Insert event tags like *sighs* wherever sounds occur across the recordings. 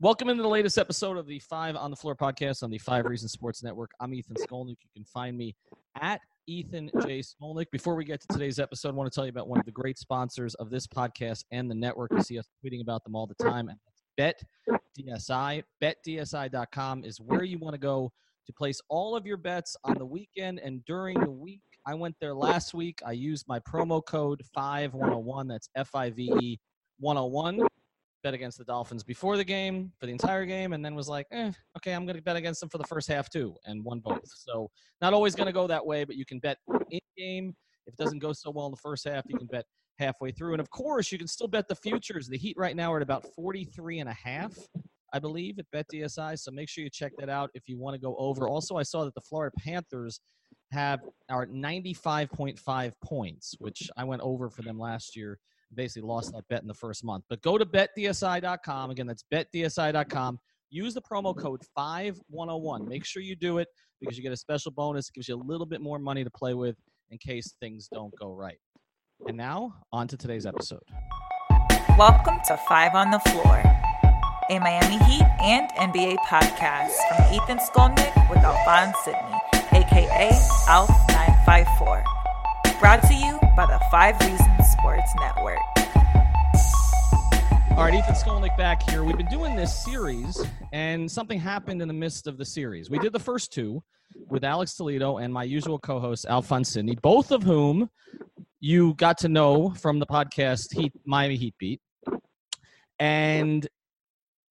Welcome into the latest episode of the Five on the Floor podcast on the Five Reasons Sports Network. I'm Ethan Skolnick. You can find me at Ethan J. Skolnick. Before we get to today's episode, I want to tell you about one of the great sponsors of this podcast and the network. You see us tweeting about them all the time, and that's BetDSI. BetDSI.com is where you want to go to place all of your bets on the weekend and during the week. I went there last week. I used my promo code 5101. That's F I V E 101 bet against the Dolphins before the game for the entire game, and then was like, eh, okay, I'm going to bet against them for the first half too, and won both. So not always going to go that way, but you can bet in game. If it doesn't go so well in the first half, you can bet halfway through. And of course, you can still bet the futures. The Heat right now are at about 43 and a half, I believe, at BetDSI. So make sure you check that out if you want to go over. Also, I saw that the Florida Panthers have are 95.5 points, which I went over for them last year basically lost that bet in the first month. But go to betdsi.com. Again, that's betdsi.com. Use the promo code 5101. Make sure you do it because you get a special bonus. It gives you a little bit more money to play with in case things don't go right. And now, on to today's episode. Welcome to Five on the Floor, a Miami Heat and NBA podcast from Ethan Skolnick with Alphonse Sidney, aka Alf954. Brought to you by the Five Reasons Sports Network. All right, Ethan Skolnick back here. We've been doing this series, and something happened in the midst of the series. We did the first two with Alex Toledo and my usual co-host Alphonse Sidney, both of whom you got to know from the podcast Heat Miami Heat Beat. And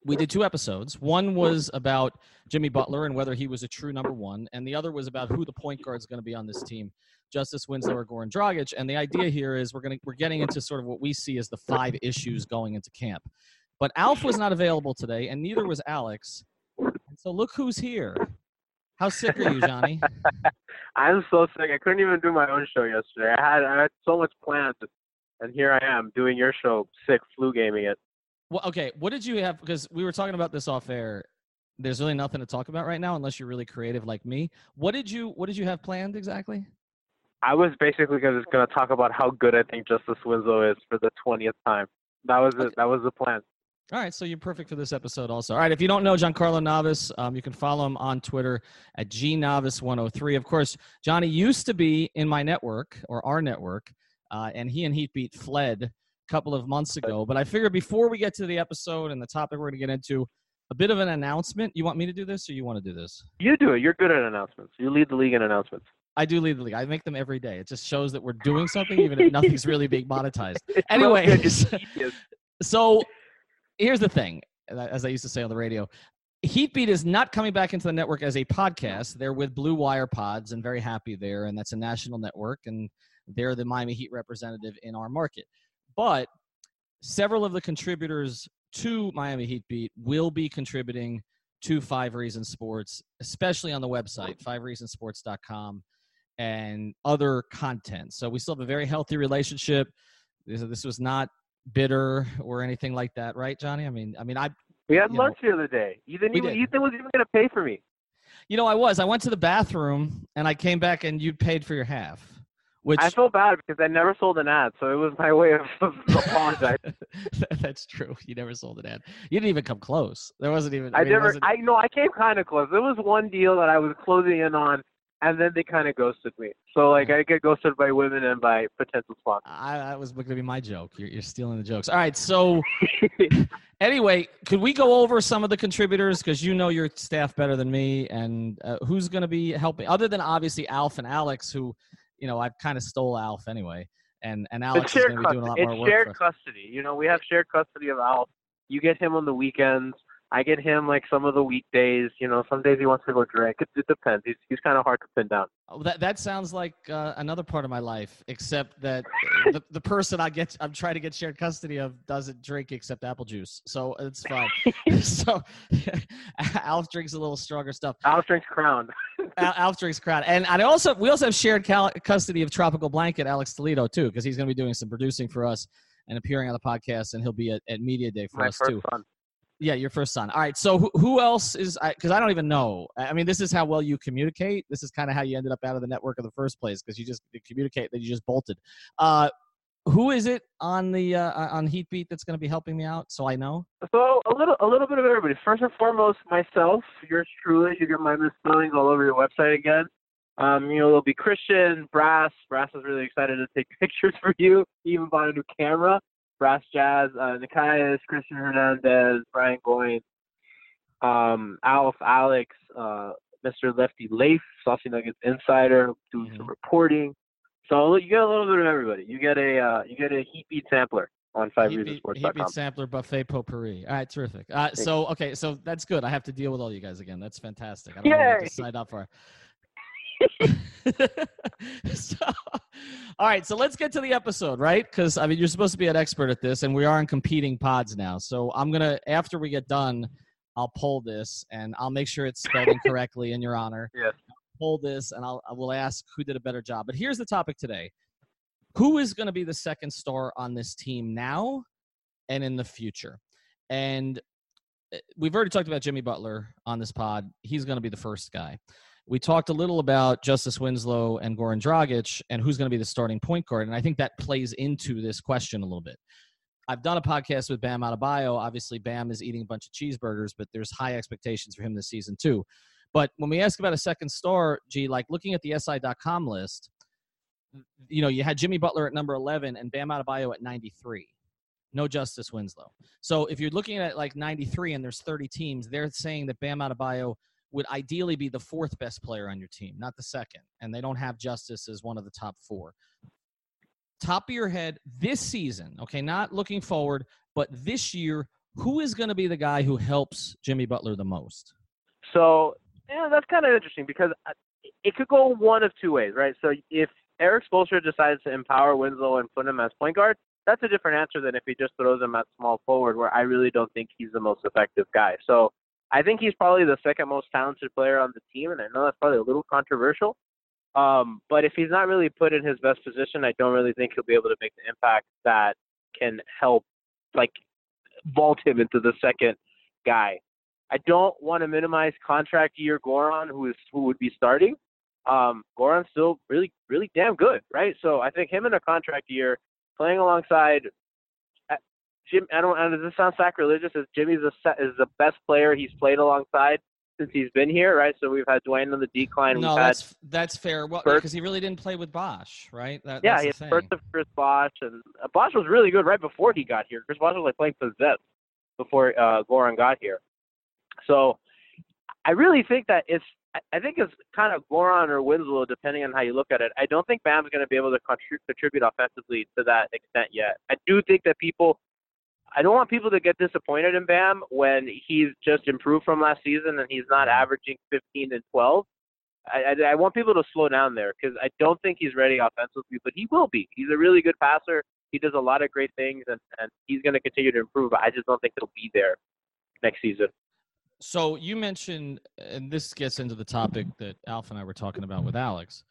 we did two episodes. One was about Jimmy Butler and whether he was a true number one, and the other was about who the point guard is going to be on this team. Justise Winslow or Goran Dragic. And the idea here is we're going to we're getting into sort of what we see as the five issues going into camp. But Alf was not available today, and neither was Alex. So look who's here. How sick are you, Johnny? *laughs* I'm so sick. I couldn't even do my own show yesterday. I had I had so much planned, and here I am doing your show, sick, flu gaming it. Well, okay. What did you have? Because we were talking about this off air. There's really nothing to talk about right now, unless you're really creative like me. What did you What did you have planned exactly? I was basically just going to talk about how good I think Justise Winslow is for the twentieth time. That was it. That was the plan. All right, so you're perfect for this episode, also. All right, if you don't know Giancarlo Navas, um, you can follow him on Twitter at gnavis103. Of course, Johnny used to be in my network or our network, uh, and he and Heatbeat fled couple of months ago. But I figured before we get to the episode and the topic we're going to get into, a bit of an announcement. You want me to do this, or you want to do this? You do it. You're good at announcements. You lead the league in announcements. I do lead the league. I make them every day. It just shows that we're doing something, even if nothing's really being *laughs* monetized. Anyways, so here's the thing, as I used to say on the radio. Heatbeat is not coming back into the network as a podcast. They're with Blue Wire Pods and very happy there, and that's a national network, and they're the Miami Heat representative in our market. But several of the contributors to Miami Heat Beat will be contributing to Five Reasons Sports, especially on the website, fivereasonsports.com and other content. So we still have a very healthy relationship. This, this was not bitter or anything like that, right, Johnny? I mean, I mean, I we had lunch know, the other day. Ethan, Ethan was even going to pay for me. You know, I was. I went to the bathroom and I came back and you paid for your half. Which I feel bad because I never sold an ad, so it was my way of, *laughs* apologizing. *laughs* That's true. You never sold an ad. You didn't even come close. There wasn't even. I, I mean, never. I know. I came kind of close. There was one deal that I was closing in on, and then they kind of ghosted me. So like I get ghosted by women and by potential sponsors. I, that was going to be my joke. You're, you're stealing the jokes. All right. So *laughs* anyway, could we go over some of the contributors because you know your staff better than me, and uh, who's going to be helping other than obviously Alf and Alex, who you know, I've kind of stole Alf anyway, and and Alex is going to be doing a lot it's more work. It's shared custody. You know, we have shared custody of Alf. You get him on the weekends. I get him like some of the weekdays. You know, some days he wants to go drink. It, it depends. He's he's kind of hard to pin down. Oh, that that sounds like uh, another part of my life, except that the, the person I get I'm trying to get shared custody of doesn't drink except apple juice, so it's fine. *laughs* so *laughs* Alf drinks a little stronger stuff. Alf drinks Crown. Al, Alf drinks Crown, and I also we also have shared cal- custody of Tropical Blanket, Alex Toledo too, because he's going to be doing some producing for us and appearing on the podcast, and he'll be at, at media day for My us too. son. Yeah, your first son. All right. So who, else is? Because I, don't even know. I mean, this is how well you communicate. This is kind of how you ended up out of the network in the first place because you just communicate that you just bolted. Uh, who is it on the uh, on Heatbeat that's going to be helping me out? So I know. So a little, a little bit of everybody. First and foremost, myself, yours truly. You get my misspellings all over your website again. Um, you know, there'll be Christian, Brass. Brass is really excited to take *laughs* pictures for you. He even bought a new camera. Brass Jazz, uh, Nikias, Christian Hernandez, Brian Goins, um, Alf, Alex, uh, Mr. Lefty Leif, Saucy Nuggets Insider, doing some reporting. So you get a little bit of everybody. You get a uh, you get a heat beat sampler on five Heatbeat, reasonsports.com. Heatbeat sampler buffet potpourri. All right, terrific. Uh, so okay, so that's good. I have to deal with all you guys again. That's fantastic. I don't know what to sign up for. *laughs* *laughs* so, all right, so let's get to the episode, right? Because I mean, you're supposed to be an expert at this, and we are in competing pods now. So I'm gonna, after we get done, I'll pull this, and I'll make sure it's spelled incorrectly in your honor. *laughs* Yes. Pull this, and I'll I will ask who did a better job. But here's the topic today: Who is going to be the second star on this team now and in the future? And uh, we've already talked about Jimmy Butler on this pod. He's going to be the first guy. We talked a little about Justise Winslow and Goran Dragic and who's going to be the starting point guard. And I think that plays into this question a little bit. I've done a podcast with Bam Adebayo. Obviously, Bam is eating a bunch of cheeseburgers, but there's high expectations for him this season, too. But when we ask about a second star, G, like looking at the SI.com list, you know, you had Jimmy Butler at number 11 and Bam Adebayo at 93. No Justise Winslow. So if you're looking at like 93 and there's 30 teams, they're saying that Bam Adebayo would ideally be the fourth best player on your team, not the second. And they don't have Justise as one of the top four. Top of your head, this season, okay, not looking forward, but this year, who is going to be the guy who helps Jimmy Butler the most? So yeah, that's kind of interesting because uh, it could go one of two ways, right? So if Erik Spoelstra decides to empower Winslow and put him as point guard, that's a different answer than if he just throws him at small forward, where I really don't think he's the most effective guy. So I think he's probably the second most talented player on the team, and I know that's probably a little controversial. Um, but if he's not really put in his best position, I don't really think he'll be able to make the impact that can help, like, vault him into the second guy. I don't want to minimize contract year Goran, who is who would be starting. Um, Goran's still really, really damn good, right? So I think him in a contract year, playing alongside Jim. I don't. Does this sound sacrilegious? Is Jimmy's a, is the best player he's played alongside since he's been here, right? So we've had Dwyane on the decline. no, we've had that's that's fair. Well, because he really didn't play with Bosh, right? That, yeah, that's he had of Chris Bosh, and uh, Bosh was really good right before he got here. Chris Bosh was like playing possessed before uh, Goran got here. So I really think that it's. I- I think it's kind of Goran or Winslow, depending on how you look at it. I don't think Bam's going to be able to contri- contribute offensively to that extent yet. I do think that people. I don't want people to get disappointed in Bam when he's just improved from last season and he's not averaging 15 and 12. I, I, I want people to slow down there because I don't think he's ready offensively, but he will be. He's a really good passer. He does a lot of great things, and, and he's going to continue to improve. I just don't think he'll be there next season. So you mentioned, and this gets into the topic that Alf and I were talking about with Alex.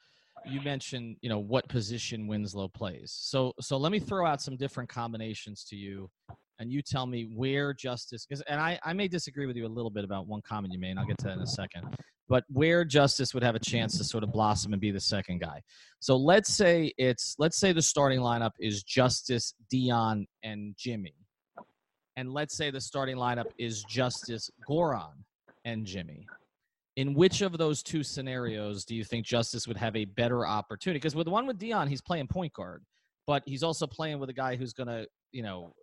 You mentioned, you know, what position Winslow plays. So, so let me throw out some different combinations to you, and you tell me where Justise. Because, and I, I may disagree with you a little bit about one comment you made, and I'll get to that in a second. But where Justise would have a chance to sort of blossom and be the second guy. So let's say it's let's say the starting lineup is Justise, Dion, and Jimmy and let's say the starting lineup is Justise Goran and Jimmy. In which of those two scenarios do you think Justise would have a better opportunity? Because with the one with Dion, he's playing point guard, but he's also playing with a guy who's going to, you know,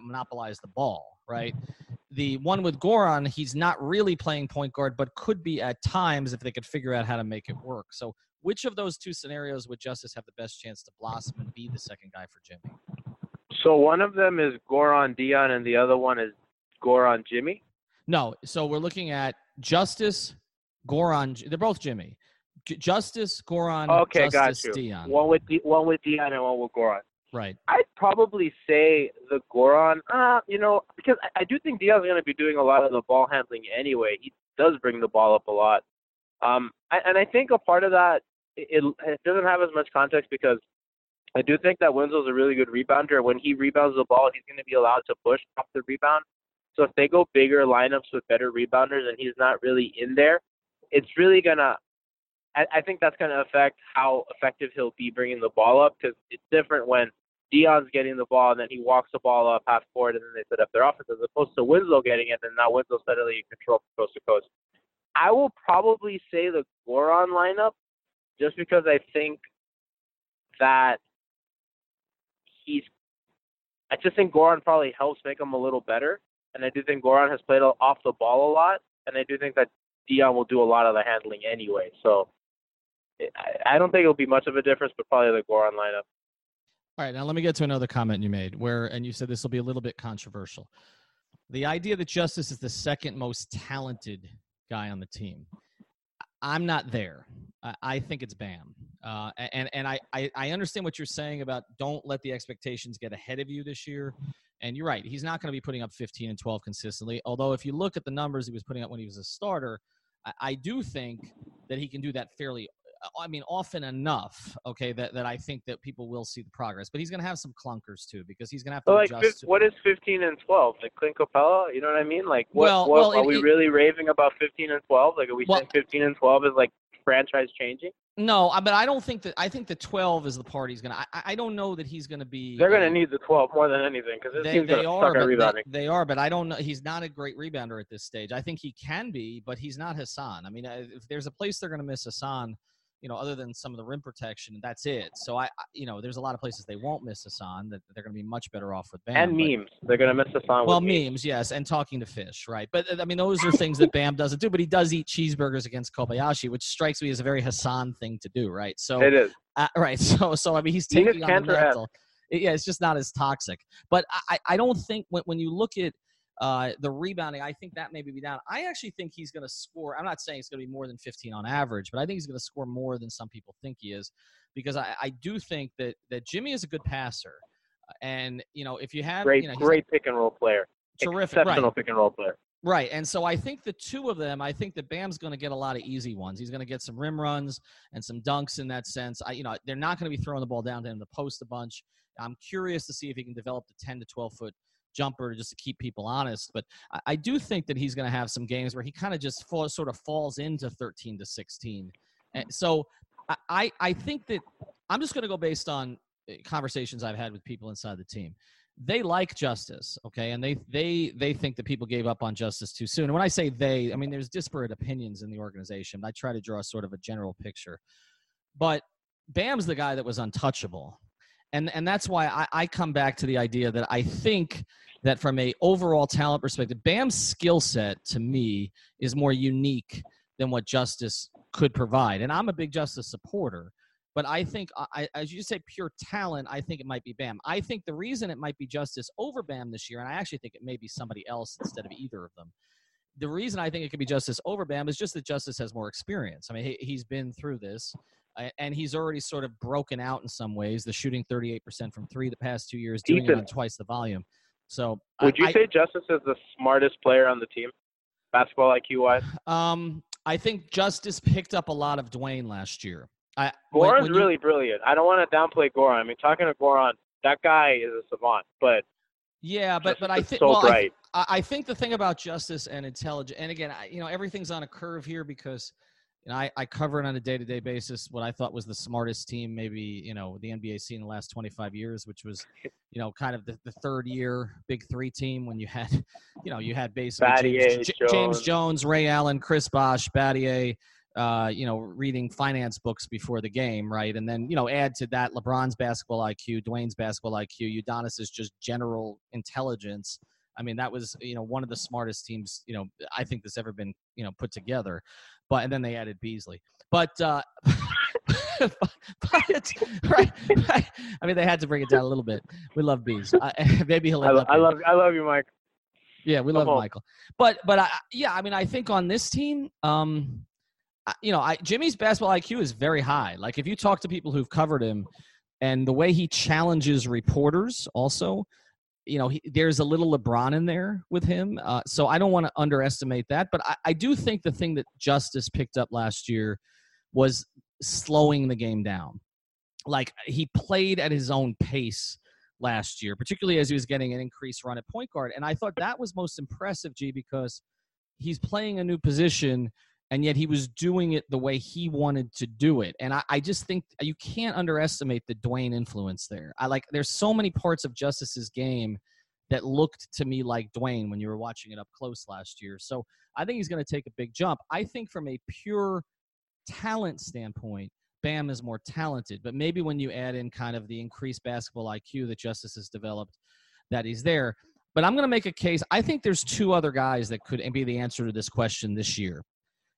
monopolize the ball, right? Mm-hmm. The one with Goran, he's not really playing point guard, but could be at times if they could figure out how to make it work. So, which of those two scenarios would Justise have the best chance to blossom and be the second guy for Jimmy? So one of them is Goran Dion, and the other one is Goran Jimmy. No, so we're looking at Justise, Goran. They're both Jimmy. Justise, Goran, Okay, got you. Dion. One with D- one with Dion and one with Goran. Right. I'd probably say the Goran, Uh, you know, because I, I do think Dion's going to be doing a lot of the ball handling anyway. He does bring the ball up a lot. Um, I, and I think a part of that it, it doesn't have as much context because I do think that Winslow's a really good rebounder. When he rebounds the ball, he's going to be allowed to push off the rebound. So if they go bigger lineups with better rebounders and he's not really in there, it's really gonna. I, think that's gonna affect how effective he'll be bringing the ball up because it's different when Dion's getting the ball and then he walks the ball up half court and then they set up their offense as opposed to Winslow getting it and then now Winslow suddenly in control from coast to coast. I will probably say the Goran lineup just because I think that he's. I just think Goran probably helps make him a little better, and I do think Goran has played off the ball a lot, and I do think that Dion will do a lot of the handling anyway. So I, don't think it'll be much of a difference, but probably the Goran lineup. All right, now let me get to another comment you made where, and you said this will be a little bit controversial. The idea that Justise is the second most talented guy on the team. I'm not there. I, think it's Bam. Uh, and and I, I, understand what you're saying about don't let the expectations get ahead of you this year. And you're right. He's not going to be putting up 15 and 12 consistently. Although, if you look at the numbers he was putting up when he was a starter, I, I do think that he can do that fairly I mean, often enough, okay, that, that I think that people will see the progress. But he's going to have some clunkers too because he's going to have to like, adjust. what is 15 and 12? Like Clint Capela, you know what I mean? Like, what, Well- what well, are it- we it- really raving about 15 and 12? Like, are we Well- saying 15 and 12 is like franchise changing? no, I- but I don't think that. I think the 12 is the part he's going to. I, I don't know that he's going to be. They're going to need the 12 more than anything because They, they are, but rebounding. they, they are, but I don't know. He's not a great rebounder at this stage. I think he can be, but he's not Hassan. I mean, uh, if there's a place they're going to miss Hassan, you know, other than some of the rim protection, that's it. So I, you know, there's a lot of places they won't miss Hassan. That they're going to be much better off with Bam. and but- memes. They're going to miss the song Well, with memes. memes, yes, and talking to fish, right? But I mean, those are things that Bam doesn't do. But he does eat cheeseburgers against Kobayashi, which strikes me as a very Hassan thing to do, right? So, It is. uh, *laughs* right. So, so I mean, he's He taking on the mantle. Yeah, it's just not as toxic. But I, I I don't think when, when you look at uh, the rebounding, I think that may be down. I actually think he's going to score. I'm not saying it's going to be more than 15 on average, but I think he's going to score more than some people think he is, because I, I do think that that Jimmy is a good passer, and you know if you have Great, you know, great pick and roll player. terrific, right? Exceptional pick and roll player. Right. And so I think the two of them, I think that Bam's going to get a lot of easy ones. He's going to get some rim runs and some dunks in that sense. I, you know, they're not going to be throwing the ball down to him to post a bunch. I'm curious to see if he can develop the 10 to 12 foot jumper just to keep people honest. But I, I do think that he's going to have some games where he kind of just fall, sort of falls into 13 to 16. And so I, I, think that I'm just going to go based on uh, conversations I've had with people inside the team they like justise okay and they they they think that people gave up on justise too soon and when i say they i mean there's disparate opinions in the organization i try to draw sort of a general picture but bam's the guy that was untouchable and and that's why i, I come back to the idea that i think that from a overall talent perspective bam's skill set to me is more unique than what justise could provide and i'm a big justise supporter but I think, I, as you say, pure talent, I think it might be Bam. I think the reason it might be Justise over Bam this year, and I actually think it may be somebody else instead of either of them. The reason I think it could be Justise over Bam is just that Justise has more experience. I mean, he, he's been through this, and he's already sort of broken out in some ways. The shooting 38% from three the past two years, doing it on twice the volume. So, Would you I, say Justise is the smartest player on the team, basketball IQ wise? um, I think Justise picked up a lot of Dwyane last year. I, Goran's when you- really brilliant. I don't want to downplay Goran. I mean, talking to Goran, that guy is a savant. But yeah, but but I think so well, I, bright. I I think the thing about justise and intelligence, and again, I, you know, everything's on a curve here because know I, I cover it on a day to day basis. What I thought was the smartest team, maybe you know, the NBA seen in the last twenty five years, which was you know kind of the, the third year big three team when you had *laughs* you know you had basically James, Battier, James Jones. Jones, Ray Allen, Chris Bosh, Battier. Uh, you know, reading finance books before the game, right? And then, you know, add to that LeBron's basketball IQ, Dwyane's basketball IQ, Udonis's just general intelligence. I mean, that was you know one of the smartest teams you know I think that's ever been you know put together. But and then they added Beasley. But uh, *laughs* but *laughs* right, right. I mean, they had to bring it down a little bit. We love bees. Uh, *laughs* maybe he'll. I, I love I love you, Mike. Yeah, we Come love on. Michael. But but I, yeah, I mean, I think on this team, um, you know, I Jimmy's basketball IQ is very high. Like if you talk to people who've covered him, and the way he challenges reporters, also, you know, he, there's a little LeBron in there with him. Uh, so I don't want to underestimate that. But I, I do think the thing that Justise picked up last year was slowing the game down. Like he played at his own pace last year, particularly as he was getting an increased run at point guard. And I thought that was most impressive, G, because he's playing a new position and yet he was doing it the way he wanted to do it. And I, I just think you can't underestimate the Dwyane influence there. I like there's so many parts of Justise's game that looked to me like Dwyane when you were watching it up close last year. So I think he's going to take a big jump. I think from a pure talent standpoint, Bam is more talented. But maybe when you add in kind of the increased basketball IQ that Justise has developed, that he's there. But I'm going to make a case. I think there's two other guys that could be the answer to this question this year.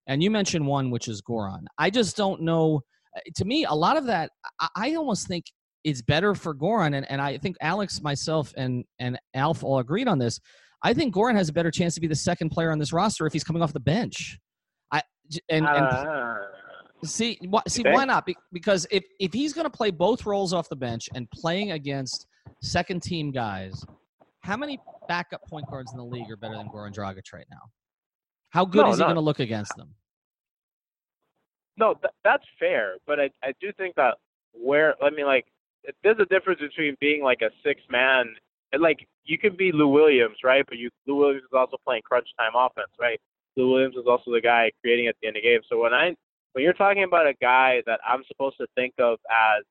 And you mentioned one, which is Goran. I just don't know. uh, To me, a lot of that, I, almost think it's better for Goran. And, and I think Alex, myself, and, and Alf all agreed on this. I think Goran has a better chance to be the second player on this roster if he's coming off the bench. I and, and Uh, See, why, see, why not? Be, because if if he's going to play both roles off the bench and playing against second team guys, how many backup point guards in the league are better than Goran Dragic right now? How good No, is he going to look against them? no, th- that's fair, but I I do think that where I mean like there's a difference between being like a six man and like you can be Lou Williams, right? But you Lou Williams is also playing crunch time offense, right? Lou Williams is also the guy creating at the end of the game. So when I when you're talking about a guy that I'm supposed to think of as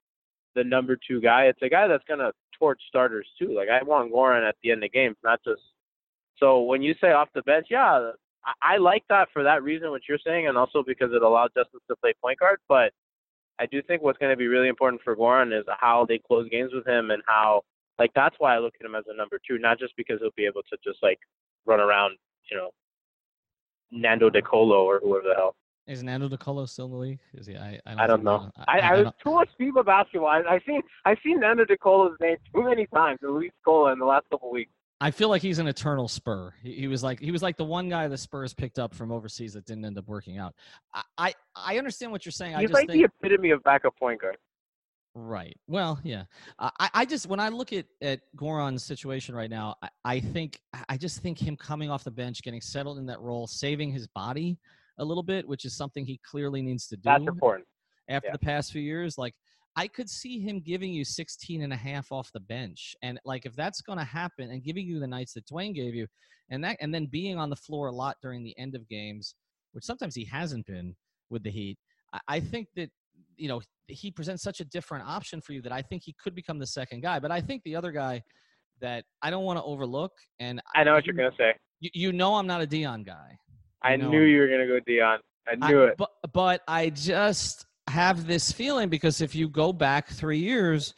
the number two guy, it's a guy that's gonna torch starters too. Like I want Goran at the end of games, not just so when you say off the bench, yeah, I, I like that for that reason, what you're saying, and also because it allowed Justise to play point guard. But I do think what's going to be really important for Goran is how they close games with him and how, like, that's why I look at him as a number two, not just because he'll be able to just like run around, you know, Nando De Colo or whoever the hell. Is Nando De Colo still in the league? Is he? I, I don't, I don't know. I, I, I was too much FIBA basketball. I, I seen I seen Nando De Colo's name too many times, at least Cola in the last couple of weeks. I feel like he's an eternal Spur. He, he was like he was like the one guy the Spurs picked up from overseas that didn't end up working out. I I, I understand what you're saying. I He's just like think, the epitome of backup point guard. Right. Well, yeah. I, I just when I look at at Goran's situation right now, I, I think I just think him coming off the bench, getting settled in that role, saving his body a little bit, which is something he clearly needs to do That's important. after yeah. the past few years. Like I could see him giving you 16 and a half off the bench. And like if that's going to happen and giving you the nights that Dwyane gave you and that and then being on the floor a lot during the end of games, which sometimes he hasn't been with the Heat, I, I think that you know he presents such a different option for you that I think he could become the second guy. But I think the other guy that I don't want to overlook and I know what you're gonna say. you, you know I'm not a Dion guy. I know knew you were gonna go Dion. I I- knew it. But but I just have this feeling because if you go back three years,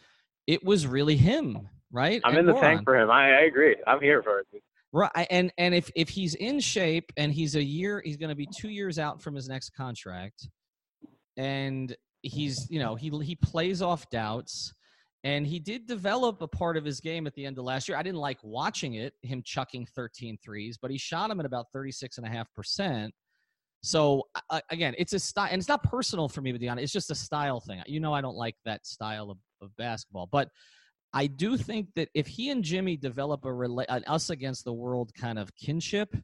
it was really him, right? I'm And in the tank for him. I, I agree. I'm here for it. Right, and and if if he's in shape and he's a year, he's going to be two years out from his next contract, and he's you know he he plays off doubts, and he did develop a part of his game at the end of last year. I didn't like watching it, him chucking 13 threes, but he shot him at about 36 and a half percent. So uh, again, it's a style, and it's not personal for me with Deanna. It's just a style thing. You know, I don't like that style of, of basketball, but I do think that if he and Jimmy develop a rela- an us against the world kind of kinship,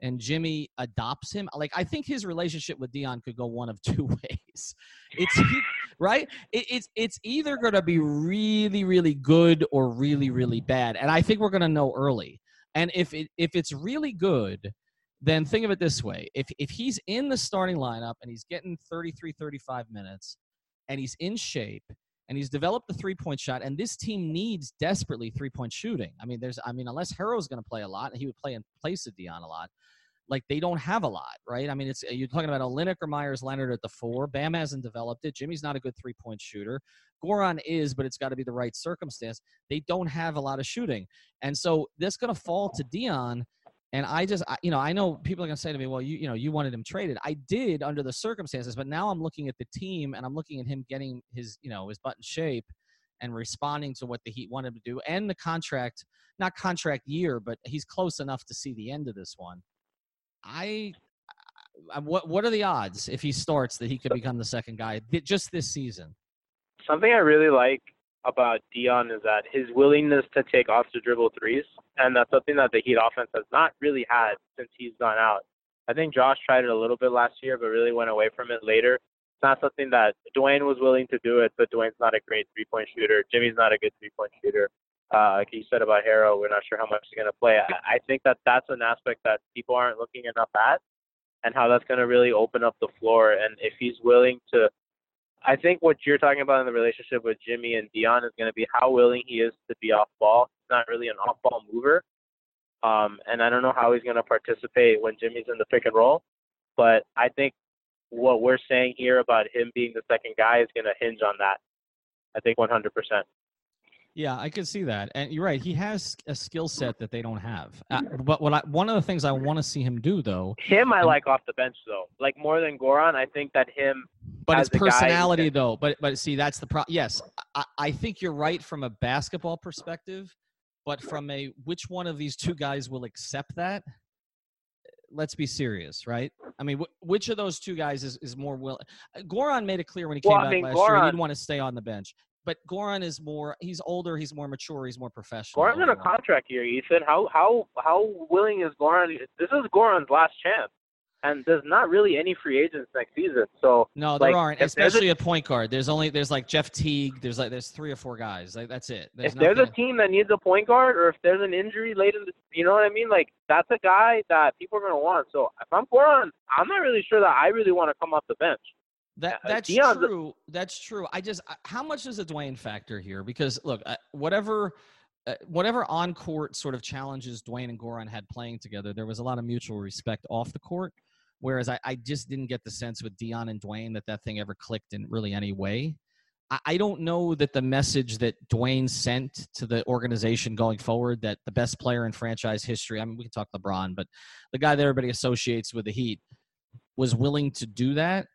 and Jimmy adopts him, like I think his relationship with Dion could go one of *laughs* two ways. It's right. It, it's it's either going to be really really good or really really bad, and I think we're going to know early. And if it if it's really good, then think of it this way: if if he's in the starting lineup and he's getting 33 35 minutes, and he's in shape and he's developed the three point shot and this team needs desperately three point shooting. I mean there's i mean unless Herro's going to play a lot and he would play in place of dion a lot like they don't have a lot right? I mean it's you're talking about Olynyk or meyers leonard at the four. Bam hasn't developed it. Jimmy's not a good three point shooter. Goran is but it's got to be the right circumstance. They don't have a lot of shooting. And so this going to fall to dion And I just, I, you know, I know people are going to say to me, well, you, you know, you wanted him traded. I did under the circumstances, but now I'm looking at the team and I'm looking at him getting his, you know, his button shape and responding to what the Heat wanted to do and the contract, not contract year, but he's close enough to see the end of this one. I, I what what are the odds if he starts that he could become the second guy just this season? Something I really like about Dion is that his willingness to take off the dribble threes, and that's something that the Heat offense has not really had since he's gone out. I think Josh tried it a little bit last year, but really went away from it later. It's not something that Dwyane was willing to do it, but Dwyane's not a great three point shooter. Jimmy's not a good three point shooter. Uh, like you said about Herro, we're not sure how much he's going to play. I, I think that that's an aspect that people aren't looking enough at, and how that's going to really open up the floor. And if he's willing to I think what you're talking about in the relationship with Jimmy and Dion is going to be how willing he is to be off ball. He's not really an off ball mover. Um, and I don't know how he's going to participate when Jimmy's in the pick and roll. But I think what we're saying here about him being the second guy is going to hinge on that. I think 100%. Yeah, I can see that, and you're right. He has a skill set that they don't have. Uh, but what I, one of the things I want to see him do, though, him I and, like off the bench though, like more than Goran. I think that him. But his personality, though. But but see, that's the problem. Yes, I, I think you're right from a basketball perspective, but from a which one of these two guys will accept that? Let's be serious, right? I mean, wh- which of those two guys is, is more willing? Goran made it clear when he came well, back I mean, last Goran, year he didn't want to stay on the bench but Goran is more he's older, he's more mature, he's more professional. Goran's in a contract here, Ethan. How how how willing is Goran? This is Goran's last chance. And there's not really any free agents next season. So No, there like, aren't, especially a, at point guard. There's only there's like Jeff Teague, there's like there's three or four guys. Like that's it. There's if there's a team that needs a point guard or if there's an injury late in the you know what I mean? Like that's a guy that people are gonna want. So if I'm Goran, I'm not really sure that I really want to come off the bench. That that's Dion's true. That's true. I just how much is a Dwyane factor here? Because look, whatever uh, whatever on court sort of challenges Dwyane and Goran had playing together, there was a lot of mutual respect off the court. Whereas I, I just didn't get the sense with Dion and Dwyane that that thing ever clicked in really any way. I, I don't know that the message that Dwyane sent to the organization going forward that the best player in franchise history, I mean, we can talk LeBron, but the guy that everybody associates with the Heat was willing to do that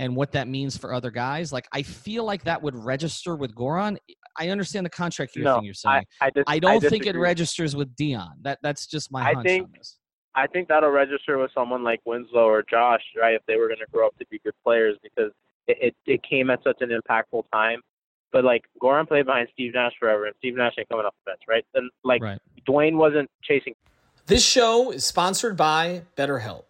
and what that means for other guys. Like I feel like that would register with Goran. I understand the contract year no, thing you're saying. I, I, dis- I don't I think it registers with Dion. That that's just my I hunch think, on this. I think that'll register with someone like Winslow or Josh, right? If they were going to grow up to be good players, because it, it it came at such an impactful time. But like Goran played behind Steve Nash forever, and Steve Nash ain't coming off the bench, right? And like right. Dwyane wasn't chasing. This show is sponsored by BetterHelp.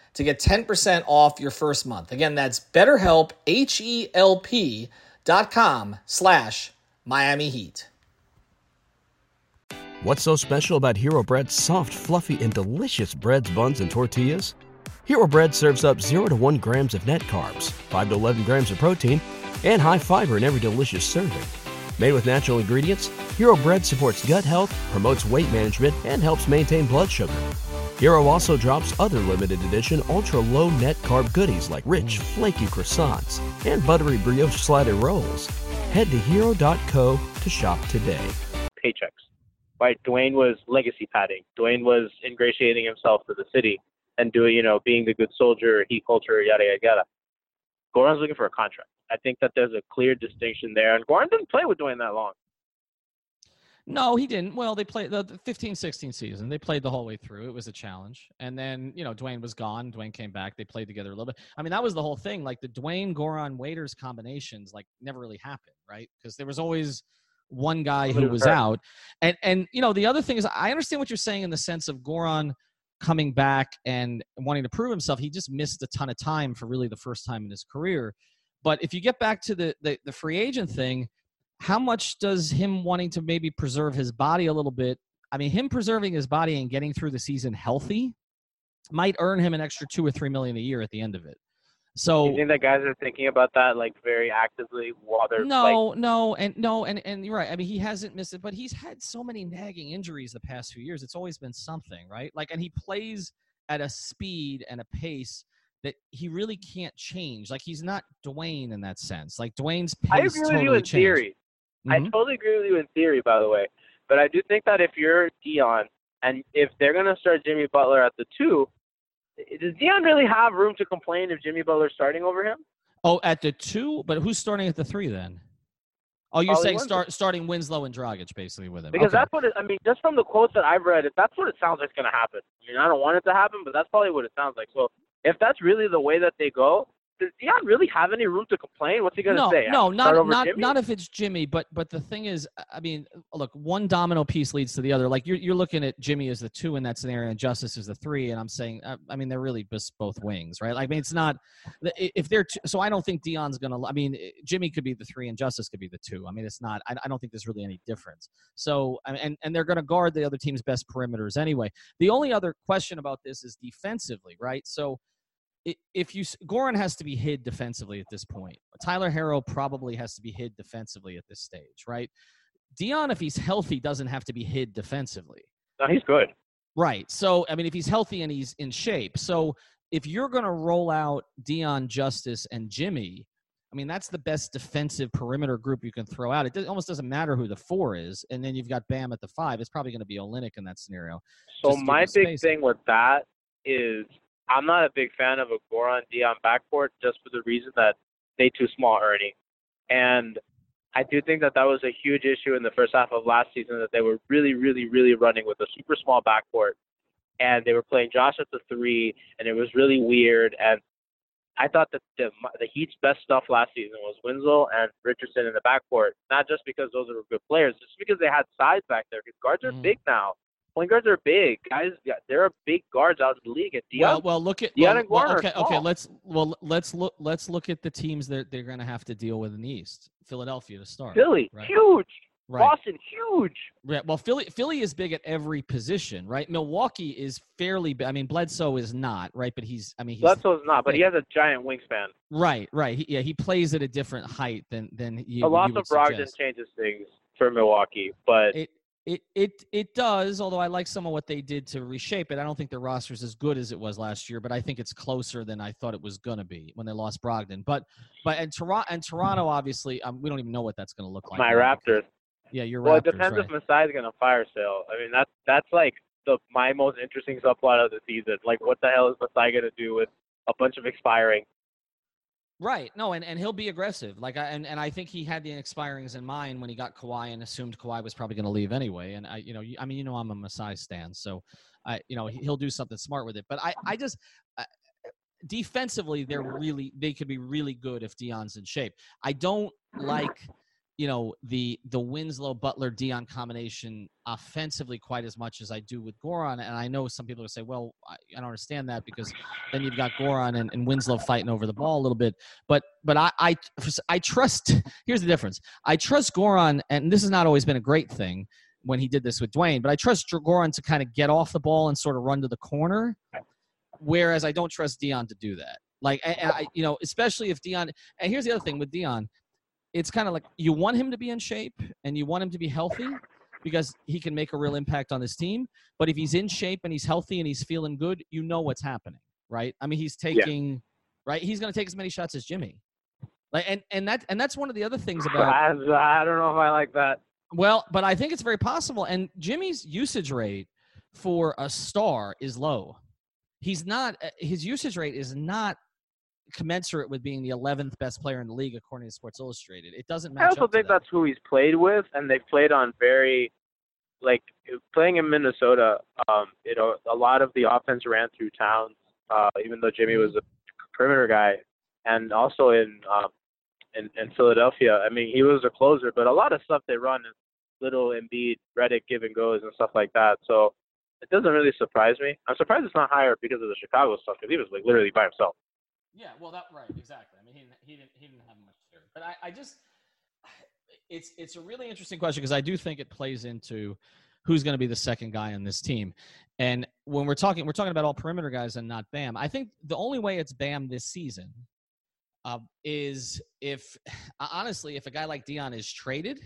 to get 10% off your first month. Again, that's betterhelp, H-E-L-P dot com slash Miami Heat. What's so special about Hero Bread's soft, fluffy, and delicious breads, buns, and tortillas? Hero Bread serves up 0 to 1 grams of net carbs, 5 to 11 grams of protein, and high fiber in every delicious serving. Made with natural ingredients, Hero Bread supports gut health, promotes weight management, and helps maintain blood sugar. Hero also drops other limited edition ultra low net carb goodies like rich, flaky croissants and buttery brioche slider rolls. Head to hero.co to shop today. Paychecks. Right? Dwyane was legacy padding. Dwyane was ingratiating himself to the city and doing, you know, being the good soldier, he culture, yada, yada, yada. Goran's looking for a contract. I think that there's a clear distinction there. And Goran didn't play with Dwyane that long. No, he didn't. Well, they played the 15 16 season. They played the whole way through. It was a challenge. And then, you know, Dwyane was gone. Dwyane came back. They played together a little bit. I mean, that was the whole thing. Like the Dwyane, Goran, Waiters combinations, like never really happened, right? Because there was always one guy who was out. And, and, you know, the other thing is, I understand what you're saying in the sense of Goran coming back and wanting to prove himself. He just missed a ton of time for really the first time in his career. But if you get back to the, the, the free agent thing, how much does him wanting to maybe preserve his body a little bit? I mean, him preserving his body and getting through the season healthy might earn him an extra two or three million a year at the end of it. So you think that guys are thinking about that like very actively while they're no, like, no, and no, and and you're right. I mean, he hasn't missed it, but he's had so many nagging injuries the past few years. It's always been something, right? Like, and he plays at a speed and a pace that he really can't change. Like, he's not Dwyane in that sense. Like Dwyane's pace I agree with totally you in changed. theory. I Mhm. totally agree with you in theory, by the way. But I do think that if you're Dion and if they're gonna start Jimmy Butler at the two, does Dion really have room to complain if Jimmy Butler's starting over him? Oh, at the two, but who's starting at the three then? Oh, you're Probably saying Winslow. start starting Winslow and Dragic basically with him. Because Okay. that's what it, I mean. Just from the quotes that I've read, that's what it sounds like is gonna happen. I mean, I don't want it to happen, but that's probably what it sounds like. So if that's really the way that they go, does Dion really have any room to complain? What's he gonna no, say? no, not not Jimmy? not if it's Jimmy. But but the thing is, I mean, look, one domino piece leads to the other. Like you're you're looking at Jimmy as the two in that scenario, and Justice is the three. And I'm saying, uh, I mean, they're really just both wings, right? Like, I mean, it's not if they're t- so. I don't think Dion's gonna. I mean, Jimmy could be the three, and Justice could be the two. I mean, it's not. I, I don't think there's really any difference. So and and they're gonna guard the other team's best perimeters anyway. The only other question about this is defensively, right? So if you s- Goran has to be hid defensively at this point. Tyler Herro probably has to be hid defensively at this stage, right? Dion, if he's healthy, doesn't have to be hid defensively. no, he's good. Right. So, I mean, if he's healthy and he's in shape. So, if you're going to roll out Dion, Justice, and Jimmy, I mean, that's the best defensive perimeter group you can throw out. It almost doesn't matter who the four is. And then you've got Bam at the five. It's probably going to be Olynyk in that scenario. So just to give my big thing with that is I'm not a big fan of a Goran Dion backcourt just for the reason that they too small Ernie, and I do think that that was a huge issue in the first half of last season that they were really, really, really running with a super small backcourt, and they were playing Josh at the three, and it was really weird. And I thought that the the Heat's best stuff last season was Winslow and Richardson in the backcourt, not just because those are good players, just because they had size back there. Because guards are Mhm. big now. Point guards are big. Guys, yeah, there are big guards out in the league. At Dion, Well, well, look at Dion well, well, okay, okay. Let's well, let's look. Let's look at the teams that they're going to have to deal with in the East. Philadelphia to start. Philly, right. huge. Right. Boston, huge. Yeah, well, Philly Philly is big at every position, right? Milwaukee is fairly. bi- I mean, Bledsoe is not, right? But he's. I mean, he's Bledsoe's not, but he has a giant wingspan. right, right. He, yeah, he plays at a different height than than you. a loss you of Brogdon suggest. changes things for Milwaukee, but It it it it does. Although I like some of what they did to reshape it. I don't think their is as good as it was last year, but I think it's closer than I thought it was going to be when they lost Brogdon. But but and Toronto and Toronto obviously, um, we don't even know what that's going to look like. my Raptors. Yeah, your Well, it depends right. if Masai is gonna fire sale. I mean, that's that's like the my most interesting subplot of the season. Like, what the hell is Masai gonna do with a bunch of expiring? Right. No, and, and he'll be aggressive. Like I and, and I think he had the expirings in mind when he got Kawhi and assumed Kawhi was probably going to leave anyway. And I, you know, I mean, you know, I'm a Masai stan, so I, you know, he- he'll do something smart with it. But I, I just defensively, they're really they could be really good if Dion's in shape. I don't like, you know, the the Winslow Butler Dion combination offensively quite as much as I do with Goran. And I know some people will say, well, I, I don't understand that because then you've got Goran and, and Winslow fighting over the ball a little bit. But but I I I trust. *laughs* Here's the difference. I trust Goran, and this has not always been a great thing when he did this with Dwyane. But I trust Goran to kind of get off the ball and sort of run to the corner, whereas I don't trust Dion to do that. Like and I, you know, especially if Dion. And here's the other thing with Dion. It's kind of like you want him to be in shape and you want him to be healthy because he can make a real impact on this team. But if he's in shape and he's healthy and he's feeling good, you know what's happening, right? I mean, he's taking right. He's going to take as many shots as Jimmy. Like, and and that and that's one of the other things about I, I don't know if I like that. well, but I think it's very possible. And Jimmy's usage rate for a star is low. He's not. uh, His usage rate is not commensurate with being the 11th best player in the league according to Sports Illustrated. It doesn't match. I also think that. that's who he's played with, and they've played on very like playing in Minnesota, um, you know, a lot of the offense ran through Towns, uh, even though Jimmy was a perimeter guy, and also in um, in, in Philadelphia. I mean, he was a closer, but a lot of stuff they run is little Embiid, Redick give and goes and stuff like that. So it doesn't really surprise me. I'm surprised it's not higher because of the Chicago stuff because he was like literally by himself. Yeah, well, that right, exactly. I mean, he, didn't, he didn't he didn't have much there, but I, I just it's it's a really interesting question because I do think it plays into who's going to be the second guy on this team. And when we're talking, we're talking about all perimeter guys and not Bam. I think the only way it's Bam this season uh, is if, *sighs* honestly, if a guy like Dion is traded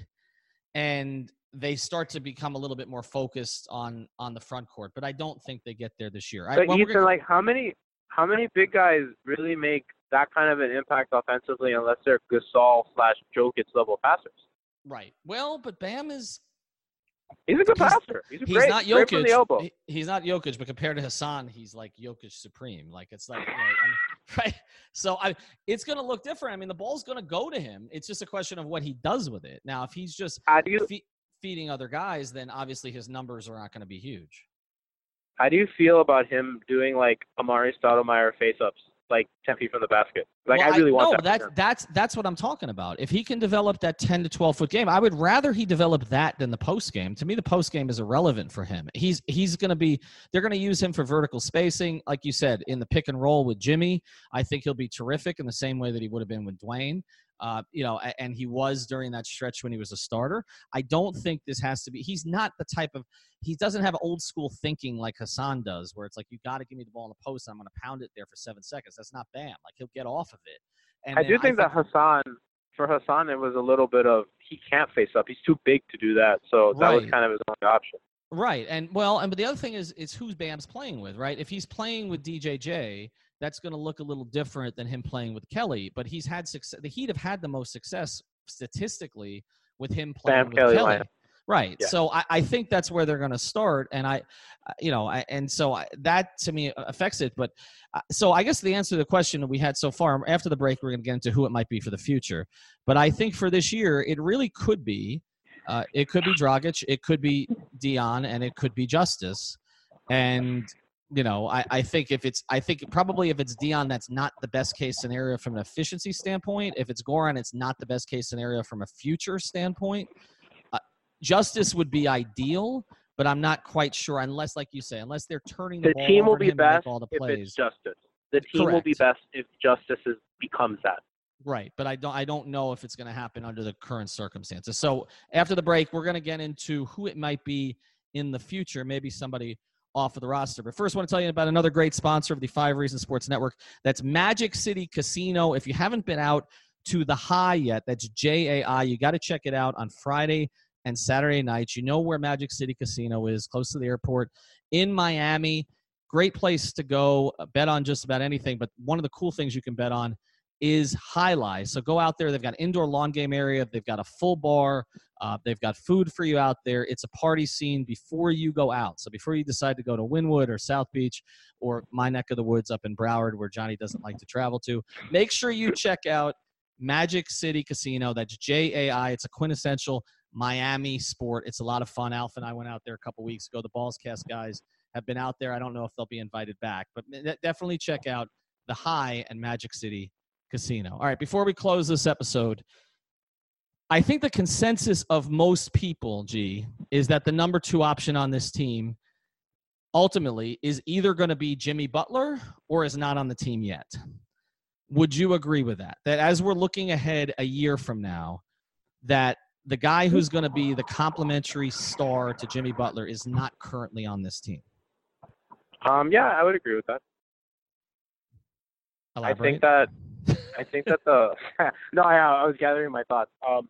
and they start to become a little bit more focused on on the front court. But I don't think they get there this year. But I, well, Ethan, gonna, like how many how many big guys really make that kind of an impact offensively unless they're Gasol slash Jokic level passers? Right. Well, but Bam is He's a good He's- passer. He's, he's great, not great from the elbow. Jokic. He- he's not Jokic, but compared to Hassan, he's like Jokic supreme. Like it's like, you know, I mean, *laughs* right? So I, it's going to look different. I mean, the ball's going to go to him. It's just a question of what he does with it. Now, if he's just you fe- feeding other guys, then obviously his numbers are not going to be huge. How do you feel about him doing like Amar'e Stoudemire face ups, like ten feet from the basket? Like Well, I really want no, that. that's that's that's what I'm talking about. If he can develop that 10 to 12 foot game, I would rather he develop that than the post game. To me, the post game is irrelevant for him. He's he's going to be they're going to use him for vertical spacing, like you said, in the pick and roll with Jimmy. I think he'll be terrific in the same way that he would have been with Dwyane. Uh, you know, and he was during that stretch when he was a starter. I don't think this has to be. He's not the type of. He doesn't have old school thinking like Hassan does, where it's like you got to give me the ball in the post. I'm going to pound it there for seven seconds. That's not Bam. Like he'll get off of it. And I do think that Hassan, for Hassan, it was a little bit of he can't face up. He's too big to do that. So that was kind of his only option. Right, and well, and but the other thing is is who's Bam's playing with, right? If he's playing with DJJ, that's going to look a little different than him playing with Kelly. But he's had success. The Heat have had the most success statistically with him playing Bam with Kelly Kelly. Right. Yeah. So I, I think that's where they're going to start, and I, I- you know, I, and so I, that to me affects it. But uh, so I guess the answer to the question that we had so far after the break, we're going to get into who it might be for the future. But I think for this year, it really could be, uh, it could be Dragic, it could be Dion, and it could be Justise. And you know, I, I think if it's, I think probably if it's Dion, that's not the best case scenario from an efficiency standpoint. If it's Goran, it's not the best case scenario from a future standpoint. Uh, Justise would be ideal, but I'm not quite sure unless, like you say, unless they're turning the, The team will be him to make best all the if plays. it's Justise. The team will be best if Justise is, becomes that. Right, but I don't I don't know if it's going to happen under the current circumstances. So after the break, we're going to get into who it might be in the future, maybe somebody off of the roster. But first, I want to tell you about another great sponsor of the Five Reasons Sports Network. That's Magic City Casino. If you haven't been out to the High yet, that's J A I. You got to check it out on Friday and Saturday nights. You know where Magic City Casino is, close to the airport in Miami. Great place to go. uh, Bet on just about anything. But one of the cool things you can bet on is Jai-Alai. So go out there. They've got indoor lawn game area. They've got a full bar. Uh, they've got food for you out there. It's a party scene before you go out. So before you decide to go to Wynwood or South Beach or my neck of the woods up in Broward, where Johnny doesn't like to travel to, make sure you check out Magic City Casino. That's J A I. It's a quintessential Miami sport. It's a lot of fun. Alf and I went out there a couple weeks ago. The Balls Cast guys have been out there. I don't know if they'll be invited back, but definitely check out the High and Magic City Casino. All right, before we close this episode, I think the consensus of most people, G, is that the number two option on this team ultimately is either going to be Jimmy Butler or is not on the team yet. Would you agree with that? That as we're looking ahead a year from now, that the guy who's going to be the complementary star to Jimmy Butler is not currently on this team. Um, yeah, I would agree with that. I think that I think that the *laughs* no, I, I was gathering my thoughts. Um,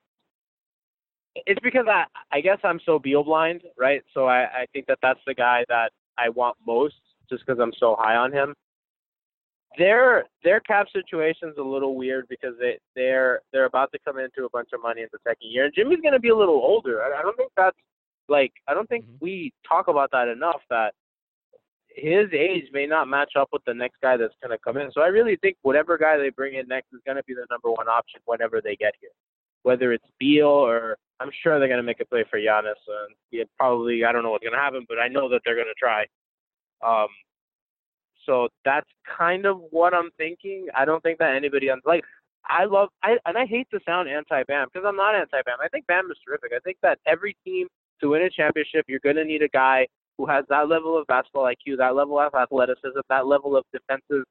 it's because I I guess I'm so Beal blind, right? So I I think that that's the guy that I want most, just because I'm so high on him. Their their cap situation's a little weird because they they're they're about to come into a bunch of money in the second year, and Jimmy's going to be a little older. I, I don't think that's like I don't think Mhm. we talk about that enough. That his age may not match up with the next guy that's going to come in. So I really think whatever guy they bring in next is going to be the number one option whenever they get here, whether it's Beal or I'm sure they're gonna make a play for Giannis, and yeah, probably I don't know what's gonna happen, but I know that they're gonna try. Um, so that's kind of what I'm thinking. I don't think that anybody on like I love I and I hate to sound anti Bam because I'm not anti Bam. I think Bam is terrific. I think that every team to win a championship, you're gonna need a guy who has that level of basketball IQ, that level of athleticism, that level of defensive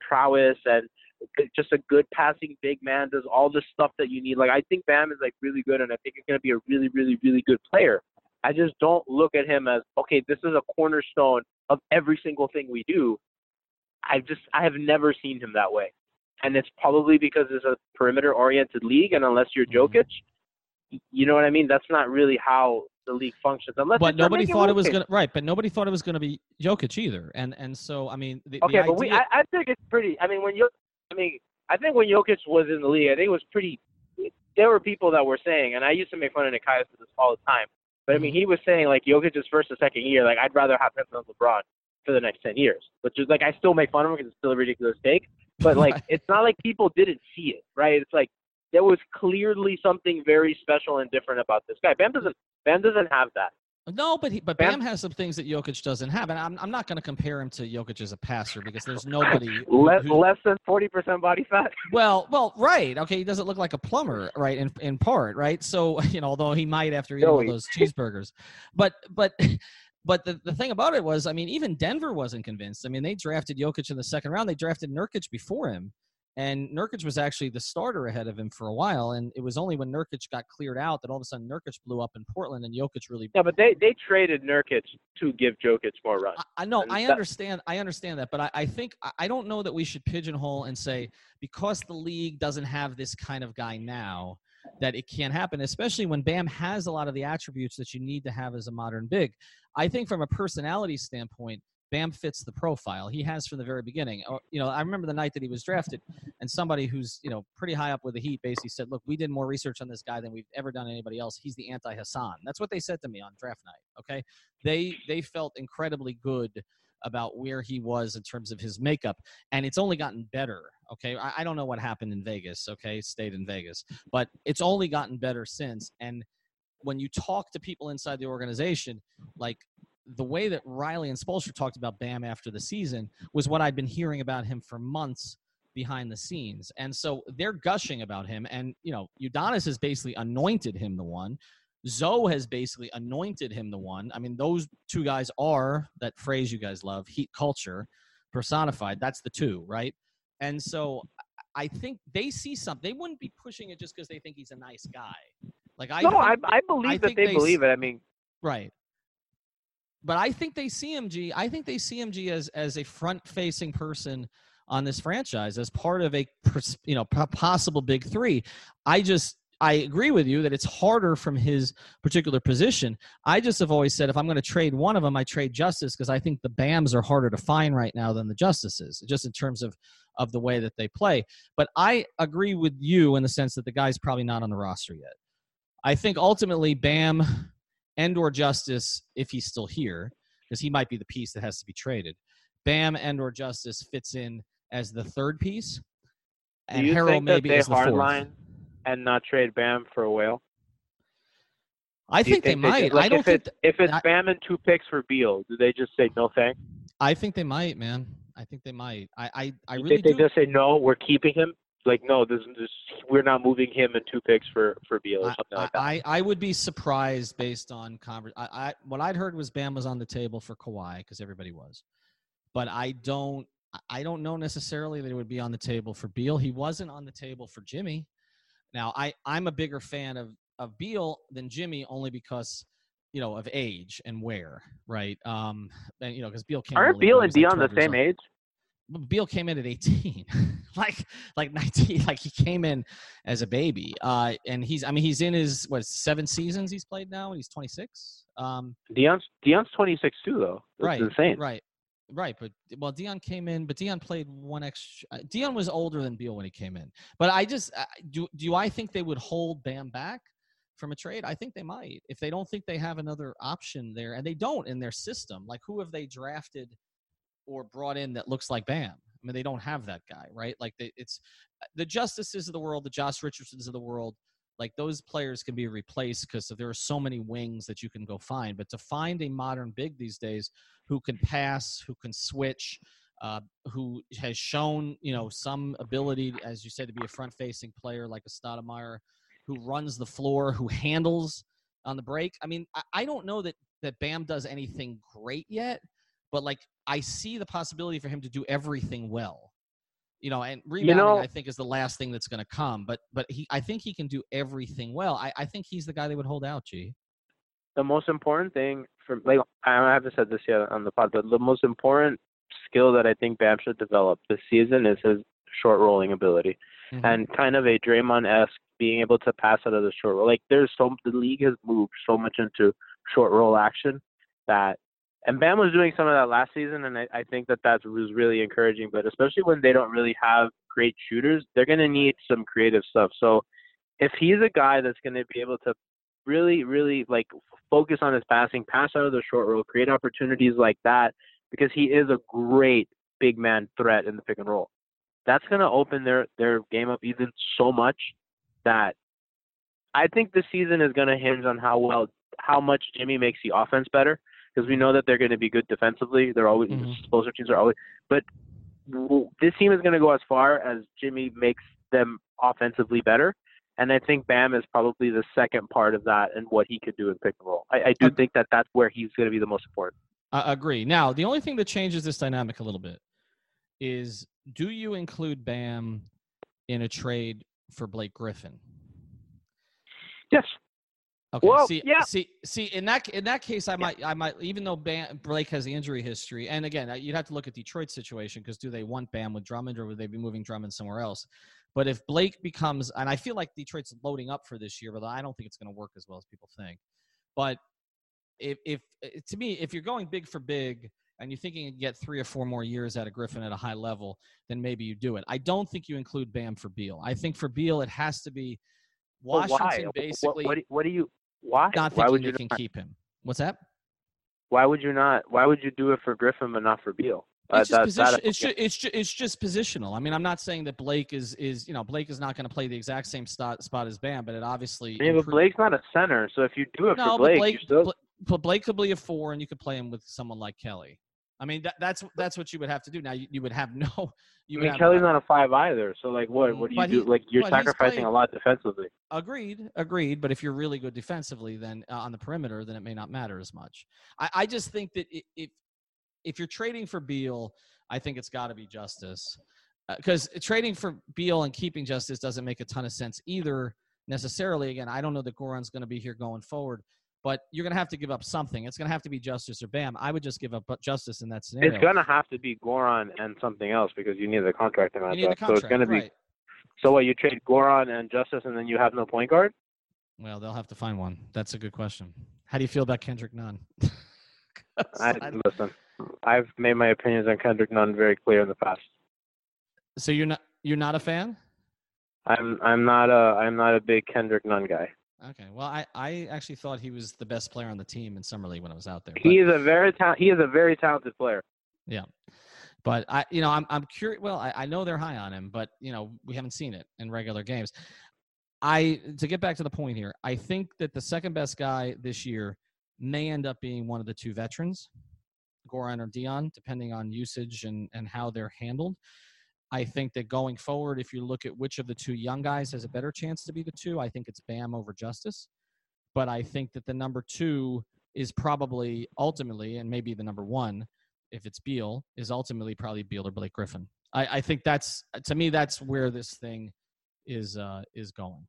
prowess, and just a good passing big man. Does all the stuff that you need. Like I think Bam is like really good, and I think he's gonna be a really, really, really good player. I just don't look at him as okay. This is a cornerstone of every single thing we do. I just I have never seen him that way, and it's probably because it's a perimeter-oriented league, and unless you're Mm-hmm. Jokic, you know what I mean. That's not really how the league functions. Unless But nobody thought it was gonna right. But nobody thought it was gonna be Jokic either. And and so I mean, the, Okay, the but we I, I think it's pretty. I mean, when you, I mean, I think when Jokic was in the league, I think it was pretty. There were people that were saying, and I used to make fun of Nikias for this all the time. But I mean, mm-hmm. he was saying like Jokic's first or second year, like I'd rather have him than LeBron for the next ten years. Which is like I still make fun of him because it's still a ridiculous take. But like, *laughs* it's not like people didn't see it, right? It's like there was clearly something very special and different about this guy. Bam doesn't. Bam doesn't have that. No, but he, but Bam- Bam has some things that Jokic doesn't have, and I'm I'm not going to compare him to Jokic as a passer because there's nobody. *laughs* who- Less who- less than forty percent body fat. *laughs* well, well, right, okay, he doesn't look like a plumber, right? In in part, right? So *laughs* you know, although he might after eating all those cheeseburgers, but but. But the, the thing about it was, I mean, even Denver wasn't convinced. I mean, they drafted Jokic in the second round. They drafted Nurkic before him, and Nurkic was actually the starter ahead of him for a while. And it was only when Nurkic got cleared out that all of a sudden Nurkic blew up in Portland, and Jokic really Yeah, but they they traded Nurkic to give Jokic more run. I, I know, And I understand, I understand that, but I, I think I- I don't know that we should pigeonhole and say because the league doesn't have this kind of guy now that it can't happen, especially when Bam has a lot of the attributes that you need to have as a modern big. I think from a personality standpoint, Bam fits the profile. He has from the very beginning. Uh, You know, I remember the night that he was drafted, and somebody who's you know pretty high up with the Heat basically said, "Look, we did more research on this guy than we've ever done anybody else. He's the anti-Hassan." That's what they said to me on draft night. Okay, they they felt incredibly good about where he was in terms of his makeup and it's only gotten better okay I, I don't know what happened in vegas okay stayed in vegas but it's only gotten better since and when you talk to people inside the organization like the way that riley and spoelstra talked about bam after the season was what i'd been hearing about him for months behind the scenes and so they're gushing about him and you know udonis has basically anointed him the one Zo has basically anointed him the one. I mean, those two guys are that phrase you guys love, heat culture personified. That's the two, right? And so I think they see something. They wouldn't be pushing it just because they think he's a nice guy. Like I no, I I believe I that they, they believe it. I mean, Right. But I think they see MG. I think they see MG as as a front facing person on this franchise as part of a you know possible big three. I just I agree with you that it's harder from his particular position. I just have always said if I'm going to trade one of them, I trade Justise because I think the Bams are harder to find right now than the Justises, just in terms of of the way that they play. But I agree with you in the sense that the guy's probably not on the roster yet. I think ultimately Bam and or Justise, if he's still here, because he might be the piece that has to be traded. Bam and or Justise fits in as the third piece, and do you Harold think that maybe they as the fourth. hardline and not trade Bam for a whale? I Do you think, they just- might. like, I don't if think. it's, if it's I- Bam and two picks for Beal, do they just say no thanks? I think they might, man. I think they might. I I, I You really think they just say no, we're keeping him? Like no, this, this we're not moving him and two picks for for Beal or I, something like that. I, I would be surprised based on conver- I, I what I'd heard was Bam was on the table for Kawhi because everybody was, but I don't I don't know necessarily that it would be on the table for Beal. He wasn't on the table for Jimmy. Now I I'm a bigger fan of of Beal than Jimmy only because you know of age and where right um and you know because Beal can't Aren't league Beal and he was, like, Dion the same old. age? Beal came in at 18, *laughs* like like 19, *laughs* like he came in as a baby. Uh, and he's, I mean, he's in his what seven seasons he's played now, and he's 26. Um, Dion's Dion's 26 too though. That's right, insane. right, right. But well, Dion came in, but Dion played one extra. uh, Dion was older than Beal when he came in. But I just do. Do I think they would hold Bam back? From a trade, I think they might. If they don't think they have another option there, and they don't in their system, like who have they drafted or brought in that looks like Bam. I mean, they don't have that guy, right? Like they, it's the Justises of the world, the Josh Richardsons of the world. like those players can be replaced because there are so many wings that you can go find. But to find a modern big these days who can pass, who can switch, uh, who has shown you know some ability, as you said, to be a front-facing player like a Stoudemire, who runs the floor, who handles on the break. I mean, I, I don't know that that Bam does anything great yet, but like I see the possibility for him to do everything well. You know, and rebounding know- I think is the last thing that's going to come. But but he, I think he can do everything well. I, I think he's the guy they would hold out. G. the most important thing for like I haven't said this yet on the pod, but the most important skill that I think Bam should develop this season is his short rolling ability Mhm. and kind of a Draymond esque being able to pass out of the short roll. Like there's so the league has moved so much into short roll action that and Bam was doing some of that last season, and I, I think that that was really encouraging. But especially when they don't really have great shooters, they're going to need some creative stuff. So if he's a guy that's going to be able to really, really like focus on his passing, pass out of the short roll, create opportunities like that, because he is a great big man threat in the pick and roll. That's going to open their their game up even so much that I think the season is going to hinge on how well, how much Jimmy makes the offense better. Because we know that they're going to be good defensively. They're always Mhm. closer teams are always, but this team is going to go as far as Jimmy makes them offensively better. And I think Bam is probably the second part of that and what he could do in pick and roll. I, I do think that that's where he's going to be the most important. I agree. Now, the only thing that changes this dynamic a little bit is do you include Bam in a trade for Blake Griffin? Yes. Okay. Well, see, yeah. see, see. In that in that case, I might, I might, even though Bam, Blake has the injury history, and again, uh, you'd have to look at Detroit's situation because do they want Bam with Drummond, or would they be moving Drummond somewhere else? But if Blake becomes, and I feel like Detroit's loading up for this year, but I don't think it's going to work as well as people think. But if, if uh, to me, if you're going big for big, and you're thinking you can get three or four more years out of Griffin at a high level, then maybe you do it. I don't think you include Bam for Beal. I think for Beal, it has to be Washington? What- basically What, do- what do you? Why? not why would they you can not? keep him. What's that? Why would you not? Why would you do it for Griffin but not for Beal? It's just that- that- It's just, it's just it's just positional. I mean, I'm not saying that Blake is is you know Blake is not going to play the exact same spot spot as Bam, but it obviously. Mean, but Blake's not a center, so if you do it no, for Blake, but Blake, still, but Blake could be a four, and you could play him with someone like Kelly. I mean, that, that's that's what you would have to do. Now you, you would have no. *laughs* You I mean, Kelly's not a five either. So like, what? Mm, What do you do? like, you're sacrificing played- a lot defensively. Agreed, agreed. But if you're really good defensively, then uh, on the perimeter, then it may not matter as much. I, I just think that if if you're trading for Beal, I think it's got to be Justise, because trading for Beal and keeping Justise doesn't make a ton of sense either necessarily. Again, I don't know that Goran's going to be here going forward, but you're going to have to give up something. It's going to have to be Justise or Bam. I would just give up Justise in that scenario. It's gonna have to be Goran and something else because you need the contract to you need the up. So contract, it's be. right? So what? You trade Goran and Justise, and then you have no point guard. Well, they'll have to find one. That's a good question. How do you feel about Kendrick Nunn? I, *laughs* I- listen. I've made my opinions on Kendrick Nunn very clear in the past. so you're not you're not a fan? I'm I'm not a I'm not a big Kendrick Nunn guy. Okay. Well, I, I actually thought he was the best player on the team in summer league when I was out there. But, He is a very ta- he is a very talented player. Yeah, but I, you know, I'm I'm curious. Well, I, I know they're high on him, but you know, we haven't seen it in regular games. I to get back to the point here, I think that the second best guy this year may end up being one of the two veterans, Goran or Dion, depending on usage and and how they're handled. I think that going forward, if you look at which of the two young guys has a better chance to be the two, I think it's Bam over Justise. But I think that the number two is probably ultimately, and maybe the number one, if it's Beal, is ultimately probably Beal or Blake Griffin. I, I think that's to me that's where this thing is uh, is going.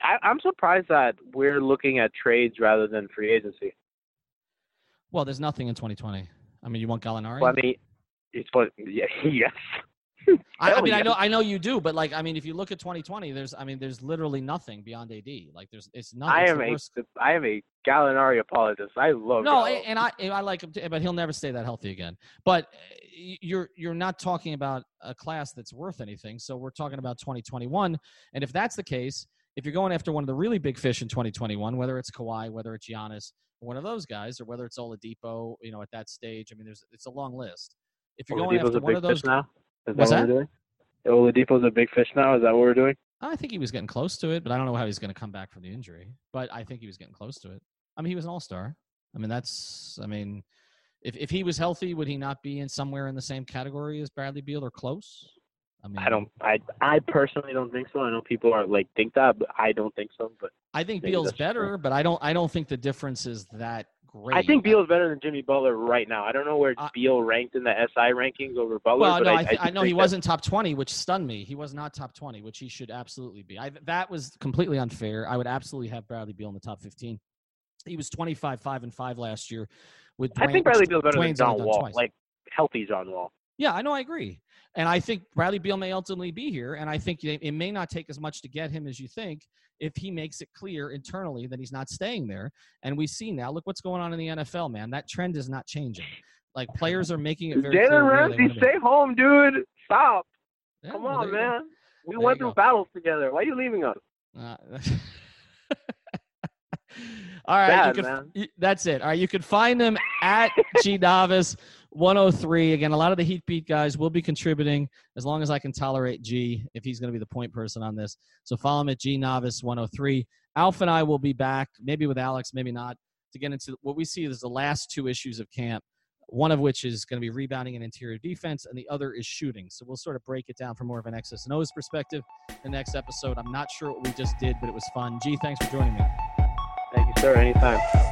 I, I'm surprised that we're looking at trades rather than free agency. Well, there's nothing in 2020. I mean, you want Gallinari? Well, I mean, it's what yeah, *laughs* yes. I, I mean, I know, I know you do, but like, I mean, if you look at 2020, there's, I mean, there's literally nothing beyond AD. Like, there's, it's nothing. I am a worst- am a Gallinari apologist. I love No, and I, and I like him, too, but he'll never stay that healthy again. But uh, you're, you're not talking about a class that's worth anything. So we're talking about 2021, and if that's the case, if you're going after one of the really big fish in 2021, whether it's Kawhi, whether it's Giannis, one of those guys, or whether it's Oladipo, you know, at that stage, I mean, there's, it's a long list. If you're going after a one of those, fish now. Is What's that that? what we're doing? Oladipo's a big fish now. Is that what we're doing? I think he was getting close to it, but I don't know how he's going to come back from the injury. But I think he was getting close to it. I mean, he was an all star. I mean, that's. I mean, if if he was healthy, would he not be in somewhere in the same category as Bradley Beal or close? I mean, I don't. I I personally don't think so. I know people are like think that, but I don't think so. But I think Beal's better, true. but I don't. I don't think the difference is that great. I think Beal's better than Jimmy Butler right now. I don't know where uh, Beal ranked in the SI rankings over Butler. Well, no, I, I, th- I know he wasn't top twenty, which stunned me. He was not top twenty, which he should absolutely be. I, that was completely unfair. I would absolutely have Bradley Beal in the top fifteen. He was twenty five, five and five last year. With Dwyane, I think Bradley Beal's better than John Wall, twice. like healthy John Wall. Yeah, I know. I agree. And I think Bradley Beal may ultimately be here. And I think it may not take as much to get him as you think if he makes it clear internally that he's not staying there. And we see now, look what's going on in the NFL, man. That trend is not changing. Like players are making it very Jalen Ramsey, stay home, dude. Stop. Yeah, Come well, on, man. We there went through battles together. Why are you leaving us? Uh, *laughs* all right, Bad, can, that's it. All right, you can find them at G Navas. 103. Again, a lot of the Heat Beat guys will be contributing as long as I can tolerate G if he's going to be the point person on this. So follow him at G Navas 103. Alf and I will be back, maybe with Alex, maybe not, to get into what we see as the last two issues of camp. One of which is going to be rebounding and interior defense, and the other is shooting. So we'll sort of break it down from more of an X's and O's perspective. The next episode, I'm not sure what we just did, but it was fun. G, thanks for joining me. Thank you, sir. Anytime.